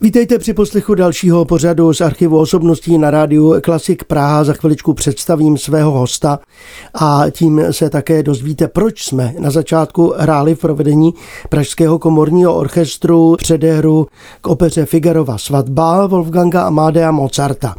Vítejte při poslechu dalšího pořadu z archivu osobností na rádiu Klasik Praha. Za chviličku představím svého hosta a tím se také dozvíte, proč jsme na začátku hráli v provedení Pražského komorního orchestru předehru k opeře Figarova svatba Wolfganga Amadea Mozarta.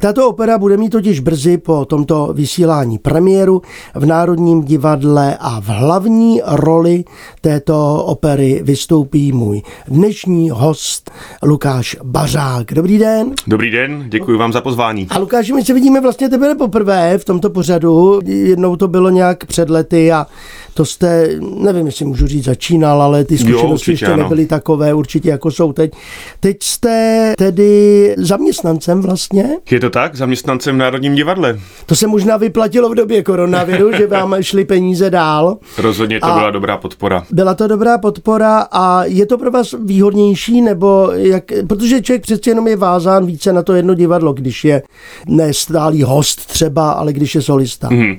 Tato opera bude mít totiž brzy po tomto vysílání premiéru v Národním divadle a v hlavní roli této opery vystoupí můj dnešní host Lukáš Lukáš Bařák. Dobrý den. Dobrý den, děkuji vám za pozvání. A Lukáši, my se vidíme vlastně tebe poprvé v tomto pořadu. Jednou to bylo nějak před lety a to jste, nevím, jestli můžu říct, začínal, ale ty zkušenosti ještě ano. nebyly takové určitě, jako jsou teď. Teď jste tedy zaměstnancem vlastně? Je to tak, zaměstnancem v Národním divadle. To se možná vyplatilo v době koronaviru, že vám šly peníze dál. Rozhodně to a byla dobrá podpora. Byla to dobrá podpora a je to pro vás výhodnější, nebo jak, protože člověk přeci jenom je vázán více na to jedno divadlo, když je nestálý host třeba, ale když je solista. Mm-hmm.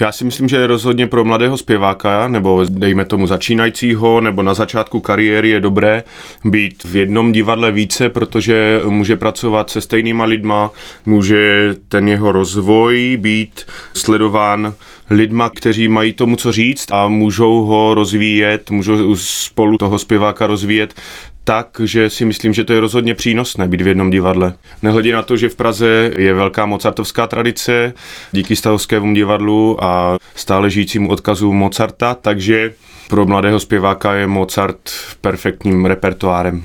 Já si myslím, že rozhodně pro mladého zpěváka, nebo dejme tomu začínajícího, nebo na začátku kariéry je dobré být v jednom divadle více, protože může pracovat se stejnýma lidma, může ten jeho rozvoj být sledován lidma, kteří mají tomu co říct a můžou ho rozvíjet, můžou spolu toho zpěváka rozvíjet tak, že si myslím, že to je rozhodně přínosné být v jednom divadle. Nehledě na to, že v Praze je velká mozartovská tradice díky Stavovskému divadlu a stále žijícímu odkazu Mozarta, takže pro mladého zpěváka je Mozart perfektním repertoárem.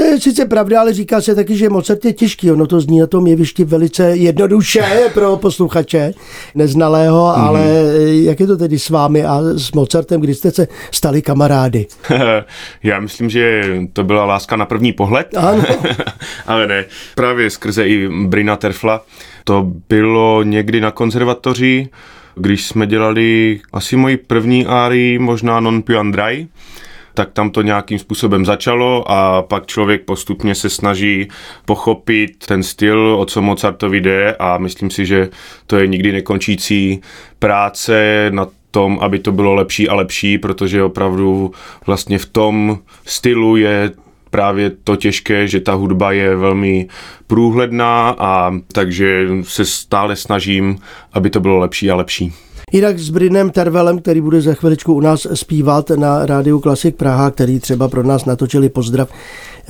To je sice pravda, ale říká se taky, že Mozart je těžký. Ono to zní na tom jevišti velice jednoduše pro posluchače neznalého, mm. ale jak je to tedy s vámi a s Mozartem, kdy jste se stali kamarády? Já myslím, že to byla láska na první pohled. Ano. ale ne, právě skrze i Brina Terfla. To bylo někdy na konzervatoři, když jsme dělali asi moji první árii, možná Non più andrai tak tam to nějakým způsobem začalo a pak člověk postupně se snaží pochopit ten styl, o co Mozartovi jde a myslím si, že to je nikdy nekončící práce na tom, aby to bylo lepší a lepší, protože opravdu vlastně v tom stylu je právě to těžké, že ta hudba je velmi průhledná a takže se stále snažím, aby to bylo lepší a lepší. Jinak s Brinem Tervelem, který bude za chviličku u nás zpívat na rádiu Klasik Praha, který třeba pro nás natočili pozdrav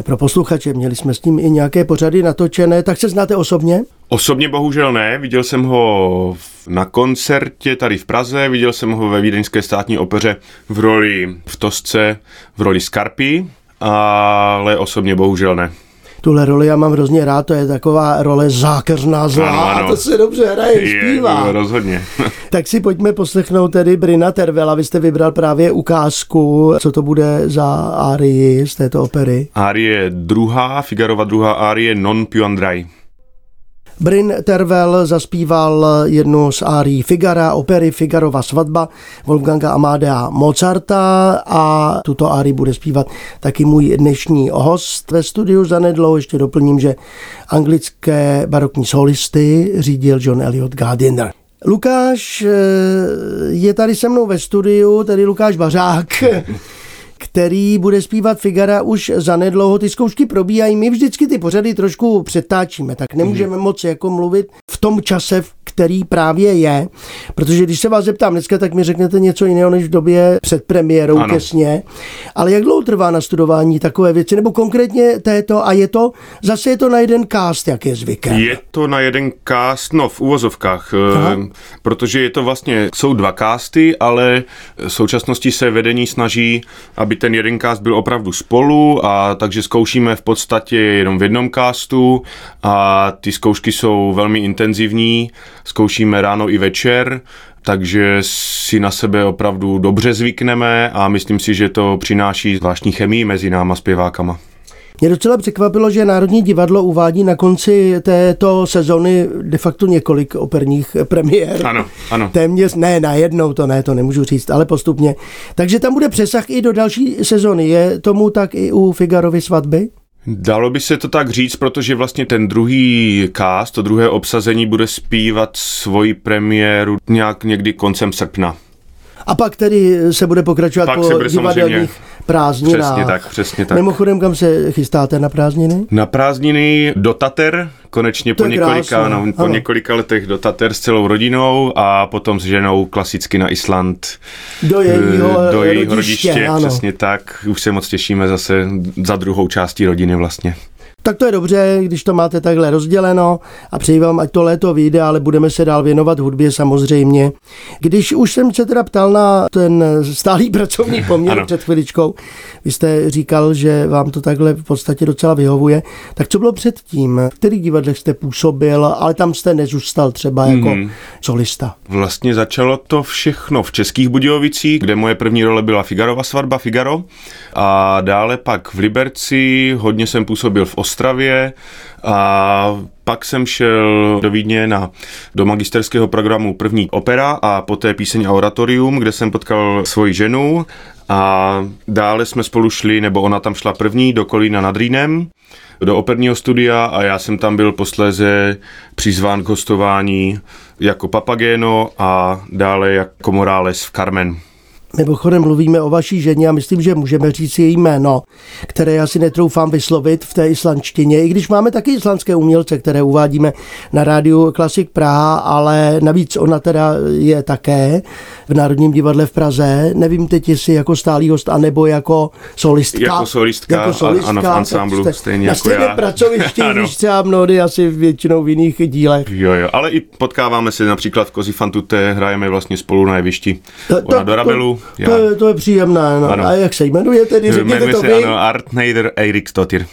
pro posluchače. Měli jsme s ním i nějaké pořady natočené, tak se znáte osobně? Osobně bohužel ne, viděl jsem ho na koncertě tady v Praze, viděl jsem ho ve Vídeňské státní opeře v roli v Tosce, v roli Skarpy, ale osobně bohužel ne tuhle roli já mám hrozně rád, to je taková role zákeřná zlá ano, ano. a to se dobře hraje, zpívá. Je, rozhodně. tak si pojďme poslechnout tedy Brina Tervela, vy jste vybral právě ukázku, co to bude za árii z této opery. Árie druhá, Figarova druhá árie Non più andrai. Bryn Tervel zaspíval jednu z árií Figara, opery Figarova svatba Wolfganga Amadea Mozarta a tuto árii bude zpívat taky můj dnešní host ve studiu zanedlouho. Ještě doplním, že anglické barokní solisty řídil John Elliot Gardiner. Lukáš eh, je tady se mnou ve studiu, tedy Lukáš Bařák. který bude zpívat Figara už za nedlouho. Ty zkoušky probíhají, my vždycky ty pořady trošku přetáčíme, tak nemůžeme mm. moc jako mluvit v tom čase, v který právě je, protože když se vás zeptám dneska, tak mi řeknete něco jiného než v době před premiérou ano. těsně. Ale jak dlouho trvá na studování takové věci, nebo konkrétně této, a je to, zase je to na jeden cast, jak je zvykem? Je to na jeden cast, no v úvozovkách, eh, Aha. protože je to vlastně, jsou dva casty, ale v současnosti se vedení snaží, aby ten jeden cast byl opravdu spolu a takže zkoušíme v podstatě jenom v jednom castu a ty zkoušky jsou velmi intenzivní zkoušíme ráno i večer, takže si na sebe opravdu dobře zvykneme a myslím si, že to přináší zvláštní chemii mezi náma zpěvákama. Mě docela překvapilo, že Národní divadlo uvádí na konci této sezony de facto několik operních premiér. Ano, ano. Téměř, ne, najednou to ne, to nemůžu říct, ale postupně. Takže tam bude přesah i do další sezony. Je tomu tak i u Figarovy svatby? Dalo by se to tak říct, protože vlastně ten druhý cast, to druhé obsazení bude zpívat svoji premiéru nějak někdy koncem srpna. A pak tedy se bude pokračovat Pak po se bude divadelních samozřejmě- prázdninách. Přesně tak, přesně tak. Mimochodem, kam se chystáte na prázdniny? Na prázdniny do Tater, konečně To po několika, no, po ano. několika letech do Tater s celou rodinou a potom s ženou klasicky na Island. Do jejího, eh, do jejího rodiště, rodiště, ano. přesně tak. Už se moc těšíme zase za druhou částí rodiny vlastně. Tak to je dobře, když to máte takhle rozděleno a přeji vám, ať to léto vyjde, ale budeme se dál věnovat hudbě samozřejmě. Když už jsem se teda ptal na ten stálý pracovní poměr Ano. před chviličkou, vy jste říkal, že vám to takhle v podstatě docela vyhovuje, tak co bylo předtím? V kterých divadlech jste působil, ale tam jste nezůstal třeba jako Mhm. solista? Vlastně začalo to všechno v Českých Budějovicích, kde moje první role byla Figarova svatba Figaro a dále pak v Liberci, hodně jsem působil v Ostravě a pak jsem šel do Vídně na, do magisterského programu první opera a poté píseň a oratorium, kde jsem potkal svoji ženu a dále jsme spolu šli, nebo ona tam šla první do Kolína nad Rýnem, do operního studia a já jsem tam byl posléze přizván k hostování jako Papageno a dále jako Morales v Carmen. Mimochodem mluvíme o vaší ženě a myslím, že můžeme říct její jméno, které já si netroufám vyslovit v té islandštině, i když máme taky islandské umělce, které uvádíme na rádiu Klasik Praha, ale navíc ona teda je také v Národním divadle v Praze. Nevím teď, jestli jako stálý host, anebo jako solistka. Jako solistka, a- ano, v ansámblu, jste stejně na jako já. pracovišti, víš třeba mnohdy asi většinou v jiných dílech. Jo, jo, ale i potkáváme se například v Kozifantute, hrajeme vlastně spolu na jevišti. Ona do Rabelu, to, to, je, to je příjemné. No. Ano. A jak se jmenuje tedy? Jmenuje to se vy. ano, Artneider Eiriksdottir.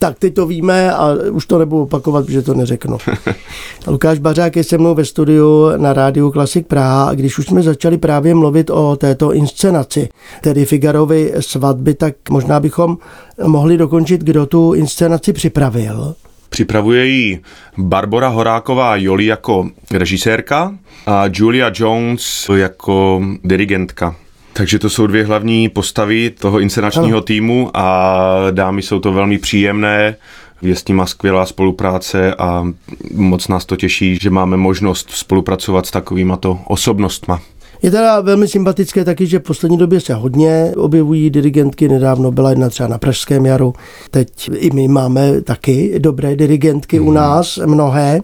Tak teď to víme a už to nebudu opakovat, protože to neřeknu. Lukáš Bařák je se mnou ve studiu na rádiu Klasik Praha a když už jsme začali právě mluvit o této inscenaci, tedy Figarovy svatby, tak možná bychom mohli dokončit, kdo tu inscenaci připravil. Připravuje ji Barbara Horáková Joli jako režisérka a Julia Jones jako dirigentka. Takže to jsou dvě hlavní postavy toho inscenačního týmu a dámy jsou to velmi příjemné. Je s nima skvělá spolupráce a moc nás to těší, že máme možnost spolupracovat s takovýma to osobnostma. Je teda velmi sympatické taky, že v poslední době se hodně objevují dirigentky. Nedávno byla jedna třeba na Pražském jaru. Teď i my máme taky dobré dirigentky u nás, mnohé.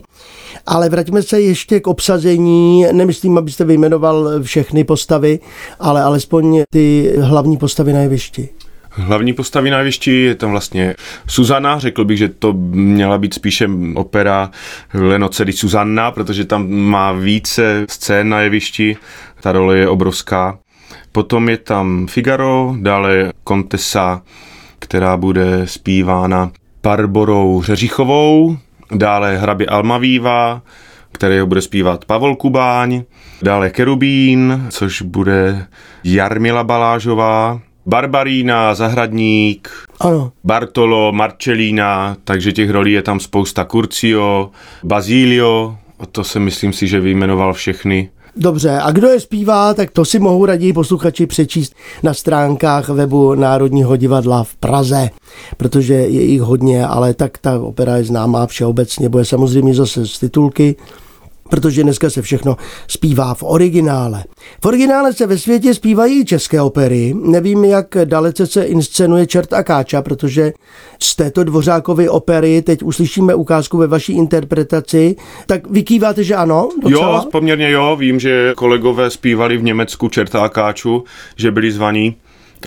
Ale vraťme se ještě k obsazení. Nemyslím, abyste vyjmenoval všechny postavy, ale alespoň ty hlavní postavy na jevišti. Hlavní postavy na jevišti je tam vlastně Suzana, řekl bych, že to měla být spíše opera Lenoce di Susanna, protože tam má více scén na jevišti, ta role je obrovská. Potom je tam Figaro, dále Kontesa, která bude zpívána Barborou Řeřichovou, dále hrabě Almavíva, kterého bude zpívat Pavol Kubáň, dále Kerubín, což bude Jarmila Balážová, Barbarína, Zahradník, Ano, Bartolo, Marcellina, takže těch rolí je tam spousta. Curcio, Basilio, to se myslím si, že vyjmenoval všechny. Dobře, a kdo je zpívá, tak to si mohou raději posluchači přečíst na stránkách webu Národního divadla v Praze, protože je jich hodně, ale tak ta opera je známá všeobecně, bude samozřejmě zase z titulky, protože dneska se všechno zpívá v originále. V originále se ve světě zpívají české opery. Nevím, jak dalece se inscenuje Čert a Káča, protože z této dvořákovy opery teď uslyšíme ukázku ve vaší interpretaci. Tak vykýváte, že ano? Docela? Jo, poměrně jo, vím, že kolegové zpívali v Německu Čerta a Káču, že byli zvaní,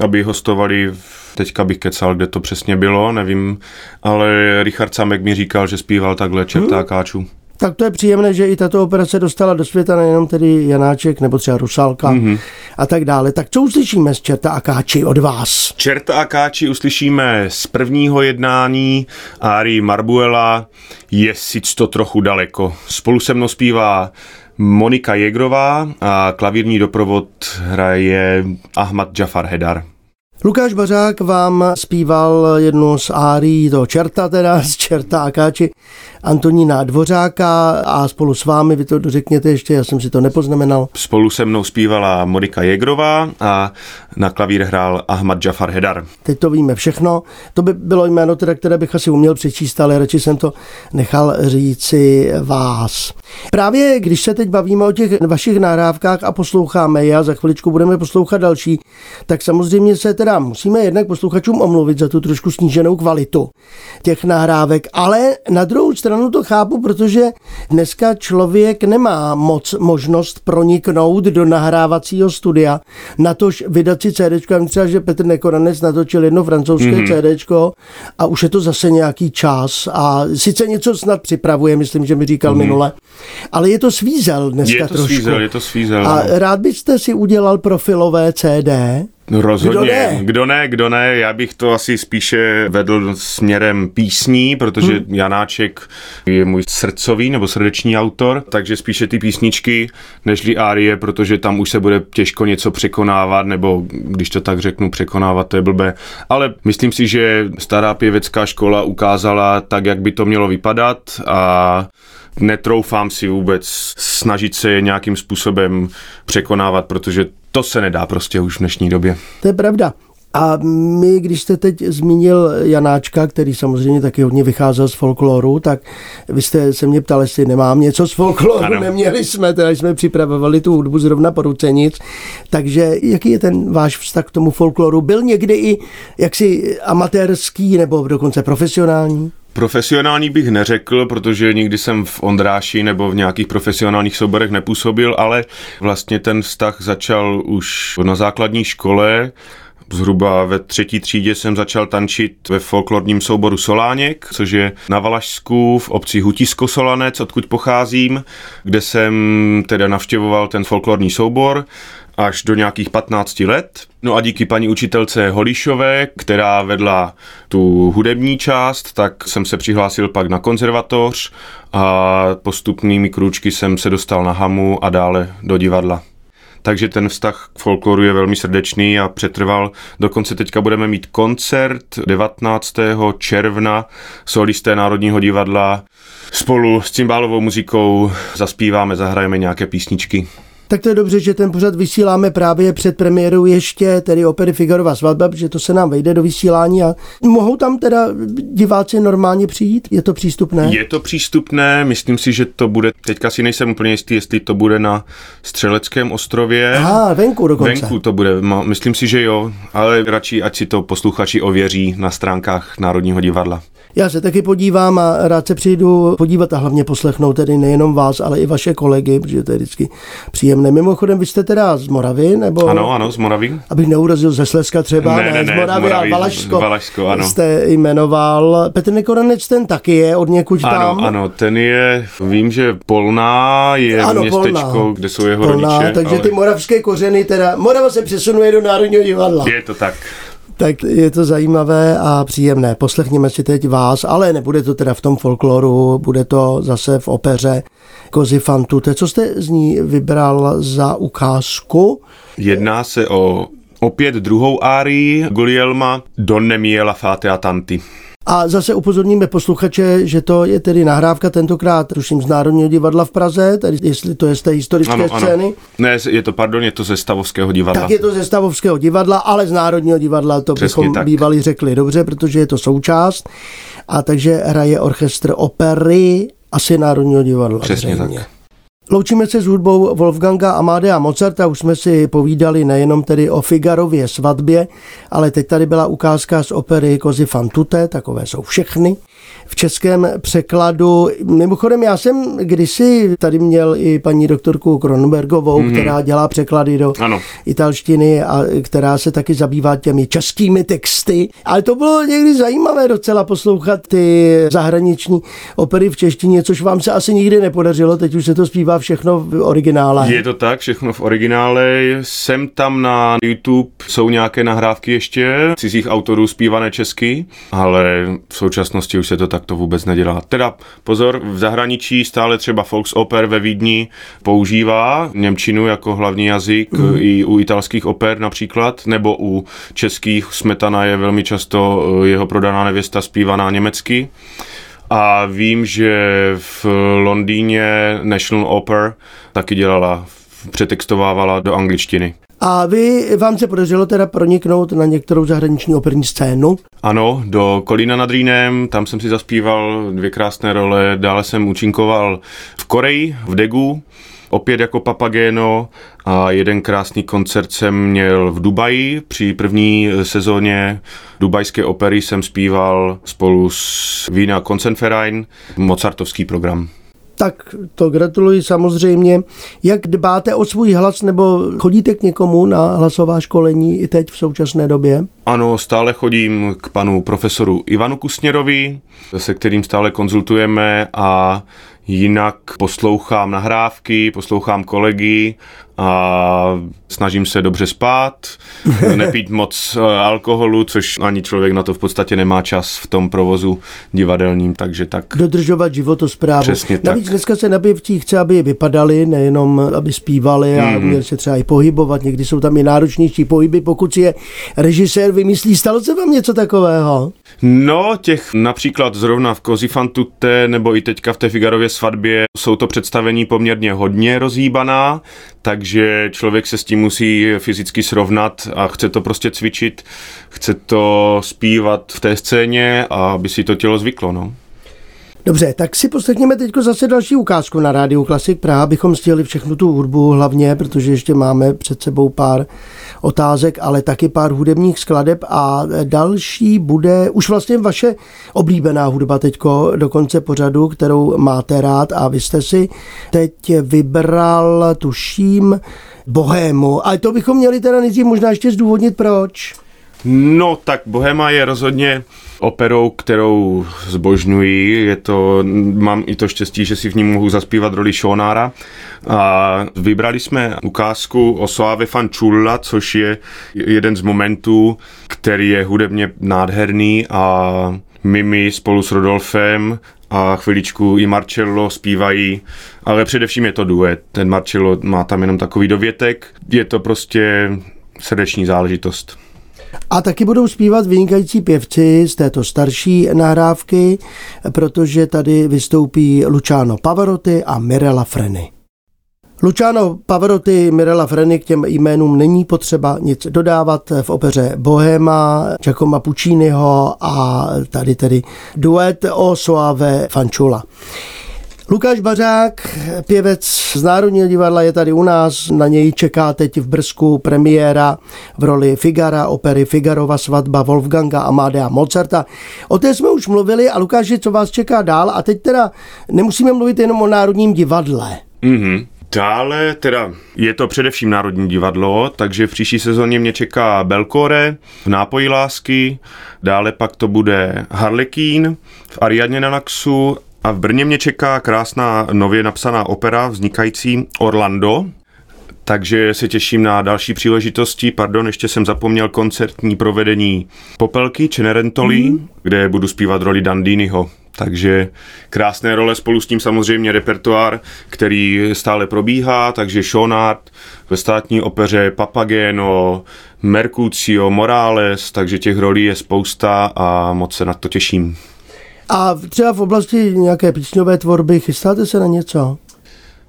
aby hostovali v Teďka bych kecal, kde to přesně bylo, nevím, ale Richard Samek mi říkal, že zpíval takhle Čerta a Káču. Tak to je příjemné, že i tato operace dostala do světa nejenom tedy Janáček nebo třeba Rusalka mm-hmm. a tak dále. Tak co uslyšíme z Čerta a Káči od vás? Čerta a Káči uslyšíme z prvního jednání Ari Marbuela Je sic to trochu daleko. Spolu se mnou zpívá Monika Jegrová a klavírní doprovod hraje Ahmad Jafar Hedar. Lukáš Bařák vám zpíval jednu z árií toho čerta teda, z čerta a káči Antonína Dvořáka a spolu s vámi, vy to řekněte ještě, já jsem si to nepoznamenal. Spolu se mnou zpívala Monika Jegrová a na klavír hrál Ahmad Jafar Hedar. Teď to víme všechno. To by bylo jméno, teda, které bych asi uměl přečíst, ale radši jsem to nechal říci vás. Právě když se teď bavíme o těch vašich nahrávkách a posloucháme je a za chviličku budeme poslouchat další, tak samozřejmě se teda musíme jednak posluchačům omluvit za tu trošku sníženou kvalitu těch nahrávek, ale na druhou stranu to chápu, protože dneska člověk nemá moc možnost proniknout do nahrávacího studia, natož vydat si CD. Já třeba, že Petr Nekoranec natočil jedno francouzské mm-hmm. CD a už je to zase nějaký čas a sice něco snad připravuje, myslím, že mi říkal mm-hmm. minule, ale je to svízel dneska je to trošku. Svízel, je to svízel. A rád byste si udělal profilové CD? No rozhodně. Kdo ne? kdo ne, kdo ne, já bych to asi spíše vedl směrem písní, protože hmm. Janáček je můj srdcový nebo srdeční autor, takže spíše ty písničky nežli árie, protože tam už se bude těžko něco překonávat, nebo když to tak řeknu, překonávat, to je blbé. Ale myslím si, že stará pěvecká škola ukázala tak, jak by to mělo vypadat a netroufám si vůbec snažit se je nějakým způsobem překonávat, protože to se nedá prostě už v dnešní době. To je pravda. A my, když jste teď zmínil Janáčka, který samozřejmě taky hodně vycházel z folkloru, tak vy jste se mě ptali, jestli nemám něco z folkloru. Ano. Neměli jsme, teda jsme připravovali tu hudbu zrovna porucenic. Takže jaký je ten váš vztah k tomu folkloru? Byl někdy i jaksi amatérský nebo dokonce profesionální? Profesionální bych neřekl, protože nikdy jsem v Ondráši nebo v nějakých profesionálních souborech nepůsobil, ale vlastně ten vztah začal už na základní škole. Zhruba ve třetí třídě jsem začal tančit ve folklorním souboru Soláněk, což je na Valašsku v obci Hutisko Solanec, odkud pocházím, kde jsem teda navštěvoval ten folklorní soubor až do nějakých 15 let. No a díky paní učitelce Holišové, která vedla tu hudební část, tak jsem se přihlásil pak na konzervatoř a postupnými krůčky jsem se dostal na hamu a dále do divadla takže ten vztah k folkloru je velmi srdečný a přetrval. Dokonce teďka budeme mít koncert 19. června solisté Národního divadla. Spolu s cymbálovou muzikou zaspíváme, zahrajeme nějaké písničky. Tak to je dobře, že ten pořad vysíláme právě před premiérou ještě, tedy opery Figarova svatba, protože to se nám vejde do vysílání a mohou tam teda diváci normálně přijít? Je to přístupné? Je to přístupné, myslím si, že to bude, teďka si nejsem úplně jistý, jestli to bude na Střeleckém ostrově. Aha, venku dokonce. Venku to bude, myslím si, že jo, ale radši, ať si to posluchači ověří na stránkách Národního divadla. Já se taky podívám a rád se přijdu podívat a hlavně poslechnout tedy nejenom vás, ale i vaše kolegy, protože to je vždycky příjemné. Mimochodem, vy jste teda z Moravy? Nebo... Ano, ano, z Moravy. Abych neurazil ze Slezska třeba, ne, ne, ne, z Moravy, Moravy Valašsko. Valašsko, ano. Jste jmenoval. Petr Nekoranec, ten taky je od někud ano, tam? Ano, ten je, vím, že Polná je ano, městečko, Polná. kde jsou jeho Polná, rodiče. Takže ale... ty moravské kořeny, teda Morava se přesunuje do Národního divadla. Je to tak. Tak je to zajímavé a příjemné. Poslechněme si teď vás, ale nebude to teda v tom folkloru, bude to zase v opeře Kozy Fantute. Co jste z ní vybral za ukázku? Jedná se o opět druhou árii Gulielma Donne Miela Fate a Tanti. A zase upozorníme posluchače, že to je tedy nahrávka tentokrát, tuším, z Národního divadla v Praze, tedy jestli to je z té historické ano, scény. Ano. Ne, je to, pardon, je to ze Stavovského divadla. Tak je to ze Stavovského divadla, ale z Národního divadla to Přesně bychom tak. bývali řekli dobře, protože je to součást. A takže hraje orchestr opery asi Národního divadla. Přesně zřejmě. tak. Loučíme se s hudbou Wolfganga Amadea Mozarta, už jsme si povídali nejenom tedy o Figarově svatbě, ale teď tady byla ukázka z opery Kozy fan tutte, takové jsou všechny v českém překladu. Mimochodem, já jsem kdysi tady měl i paní doktorku Kronbergovou, mm-hmm. která dělá překlady do ano. italštiny a která se taky zabývá těmi českými texty. Ale to bylo někdy zajímavé docela poslouchat ty zahraniční opery v češtině, což vám se asi nikdy nepodařilo. Teď už se to zpívá všechno v originále. Je to tak, všechno v originále. Jsem tam na YouTube, jsou nějaké nahrávky ještě cizích autorů zpívané česky, ale v současnosti už se to tak to vůbec nedělá. Teda pozor, v zahraničí stále třeba Volksoper ve Vídni používá Němčinu jako hlavní jazyk mm. i u italských oper například, nebo u českých Smetana je velmi často eh, jeho prodaná nevěsta zpívaná německy A vím, že v Londýně National Opera taky dělala, přetextovávala do angličtiny. A vy, vám se podařilo teda proniknout na některou zahraniční operní scénu? Ano, do Kolína nad Rýnem, tam jsem si zaspíval dvě krásné role, dále jsem účinkoval v Koreji, v Degu, opět jako Papageno a jeden krásný koncert jsem měl v Dubaji. Při první sezóně dubajské opery jsem zpíval spolu s Vína Koncenverein Mozartovský program. Tak to gratuluji samozřejmě. Jak dbáte o svůj hlas nebo chodíte k někomu na hlasová školení i teď v současné době? Ano, stále chodím k panu profesoru Ivanu Kusněrovi, se kterým stále konzultujeme a jinak poslouchám nahrávky, poslouchám kolegy a snažím se dobře spát, nepít moc eh, alkoholu, což ani člověk na to v podstatě nemá čas v tom provozu divadelním, takže tak. Dodržovat životosprávu. Přesně Navíc tak. dneska se na pěvcích chce, aby vypadali, nejenom aby zpívali a Mhm. měli se třeba i pohybovat. Někdy jsou tam i náročnější pohyby, pokud si je režisér vymyslí. Stalo se vám něco takového? No, těch například zrovna v Kozifantute nebo i teďka v té Figarově svatbě jsou to představení poměrně hodně rozhýbaná, takže člověk se s tím musí fyzicky srovnat a chce to prostě cvičit, chce to zpívat v té scéně a aby si to tělo zvyklo, no. Dobře, tak si poslechněme teď zase další ukázku na Rádiu Klasik Praha, abychom stihli všechnu tu hudbu hlavně, protože ještě máme před sebou pár otázek, ale taky pár hudebních skladeb a další bude už vlastně vaše oblíbená hudba teďko do konce pořadu, kterou máte rád a vy jste si teď vybral, tuším, Bohému. A to bychom měli teda nejdřív možná ještě zdůvodnit, proč. No, tak Bohema je rozhodně operou, kterou zbožňuji. Je to, mám i to štěstí, že si v ní mohu zaspívat roli Šonára. A vybrali jsme ukázku o Soave Fanciulla, což je jeden z momentů, který je hudebně nádherný a Mimi spolu s Rodolfem a chviličku i Marcello zpívají, ale především je to duet. Ten Marcello má tam jenom takový dovětek. Je to prostě srdeční záležitost. A taky budou zpívat vynikající pěvci z této starší nahrávky, protože tady vystoupí Luciano Pavarotti a Mirella Freni. Luciano Pavarotti, Mirella Freni, k těm jménům není potřeba nic dodávat v opeře Bohema, Giacomo Pucciniho a tady tedy duet o Soave Fanciulla. Lukáš Bařák, pěvec z Národního divadla, je tady u nás. Na něj čeká teď v Brzku premiéra v roli Figara, opery Figarova svatba Wolfganga Amadea Mozarta. O té jsme už mluvili a Lukáši, co vás čeká dál? A teď teda nemusíme mluvit jenom o Národním divadle. Mhm. Dále teda je to především Národní divadlo, takže v příští sezóně mě čeká Belcore v Nápoji lásky, dále pak to bude Harlekín v Ariadně na Naxu a v Brně mě čeká krásná nově napsaná opera vznikající Orlando, takže se těším na další příležitosti. Pardon, ještě jsem zapomněl koncertní provedení Popelky Cenerentoli, mm. kde budu zpívat roli Dandiniho. Takže krásné role spolu s tím samozřejmě repertoár, který stále probíhá, takže Schonard ve státní opeře Papageno, Mercutio, Morales, takže těch rolí je spousta a moc se na to těším. A třeba v oblasti nějaké písňové tvorby chystáte se na něco?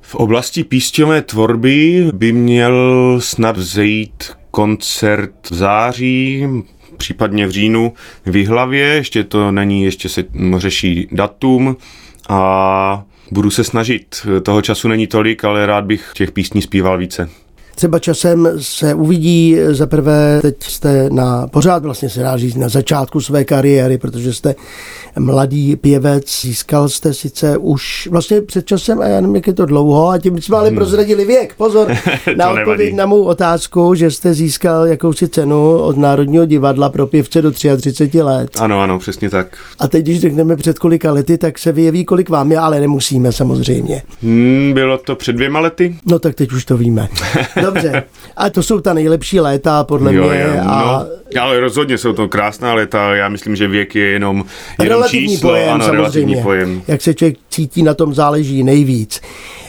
V oblasti písňové tvorby by měl snad vzejít koncert v září, případně v říjnu v Jihlavě, ještě to není, ještě se řeší datum a budu se snažit. Toho času není tolik, ale rád bych těch písní zpíval více. Třeba časem se uvidí, za prvé teď jste na, pořád vlastně se dá říct, na začátku své kariéry, protože jste mladý pěvec, získal jste sice už vlastně před časem, a já nevím, jak je to dlouho, a tím jsme ale prozradili věk, pozor, na odpověď na mou otázku, že jste získal jakousi cenu od Národního divadla pro pěvce do 33 let. Ano, ano, přesně tak. A teď, když řekneme před kolika lety, tak se vyjeví, kolik vám je, ale nemusíme samozřejmě. Hmm, bylo to před dvěma lety? No tak teď už to víme. Dobře. A to jsou ta nejlepší léta, podle Jo, mě. jo, a no, ale rozhodně jsou to krásná léta, já myslím, že věk je jenom, jenom relativní číslo, pojem, ano, samozřejmě. relativní pojem. Jak se člověk cítí, na tom záleží nejvíc.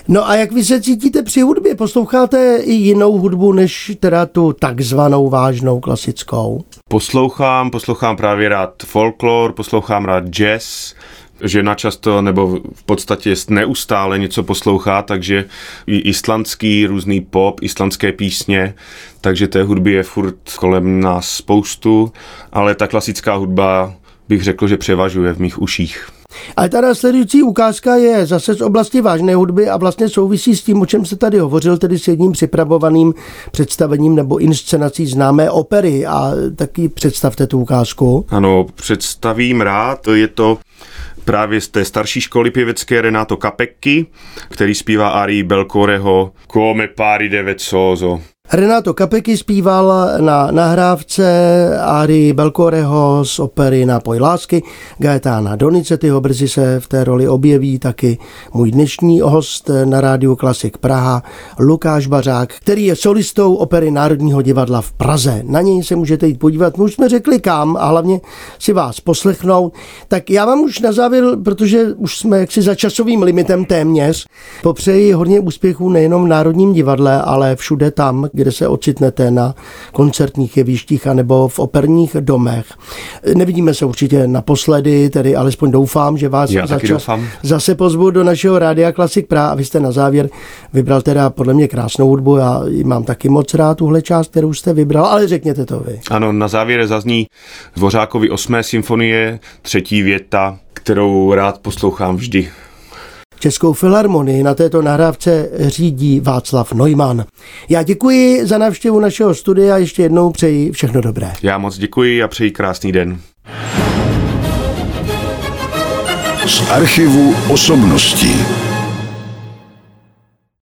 No a jak vy se cítíte při hudbě? Posloucháte i jinou hudbu, než teda tu takzvanou vážnou klasickou? Poslouchám, poslouchám právě rád folklor, poslouchám rád jazz, žena často nebo v podstatě neustále něco poslouchá, takže i islandský, různý pop, islandské písně, takže té hudby je furt kolem nás spoustu, ale ta klasická hudba bych řekl, že převažuje v mých uších. Ale ta následující ukázka je zase z oblasti vážné hudby a vlastně souvisí s tím, o čem se tady hovořil, tedy s jedním připravovaným představením nebo inscenací známé opery a taky představte tu ukázku. Ano, představím rád, je to právě z té starší školy pěvecké Renato Capecchi, který zpívá Ari Belcoreho Come pari de vezzoso. Renato Capecchi zpíval na nahrávce Ari Belcoreho z opery Nápoj lásky, Gaetána Donizettiho, brzy se v té roli objeví taky můj dnešní host na rádiu Klasik Praha, Lukáš Bařák, který je solistou opery Národního divadla v Praze. Na něj se můžete jít podívat, my už jsme řekli kam a hlavně si vás poslechnout. Tak já vám už na závěr, protože už jsme jaksi za časovým limitem téměř, popřeji hodně úspěchů nejenom v Národním divadle, ale všude tam, kde se ocitnete na koncertních jevištích anebo v operních domech. Nevidíme se určitě naposledy, tedy alespoň doufám, že vás Já taky doufám. zase pozvu do našeho Rádia Klasik Praha a vy jste na závěr vybral teda podle mě krásnou hudbu, já mám taky moc rád tuhle část, kterou jste vybral, ale řekněte to vy. Ano, na závěr zazní Dvořákovi osmé symfonie, třetí věta, kterou rád poslouchám vždy. Českou filharmonii na této nahrávce řídí Václav Neumann. Já děkuji za návštěvu našeho studia a ještě jednou přeji všechno dobré. Já moc děkuji a přeji krásný den. Z archivu osobností.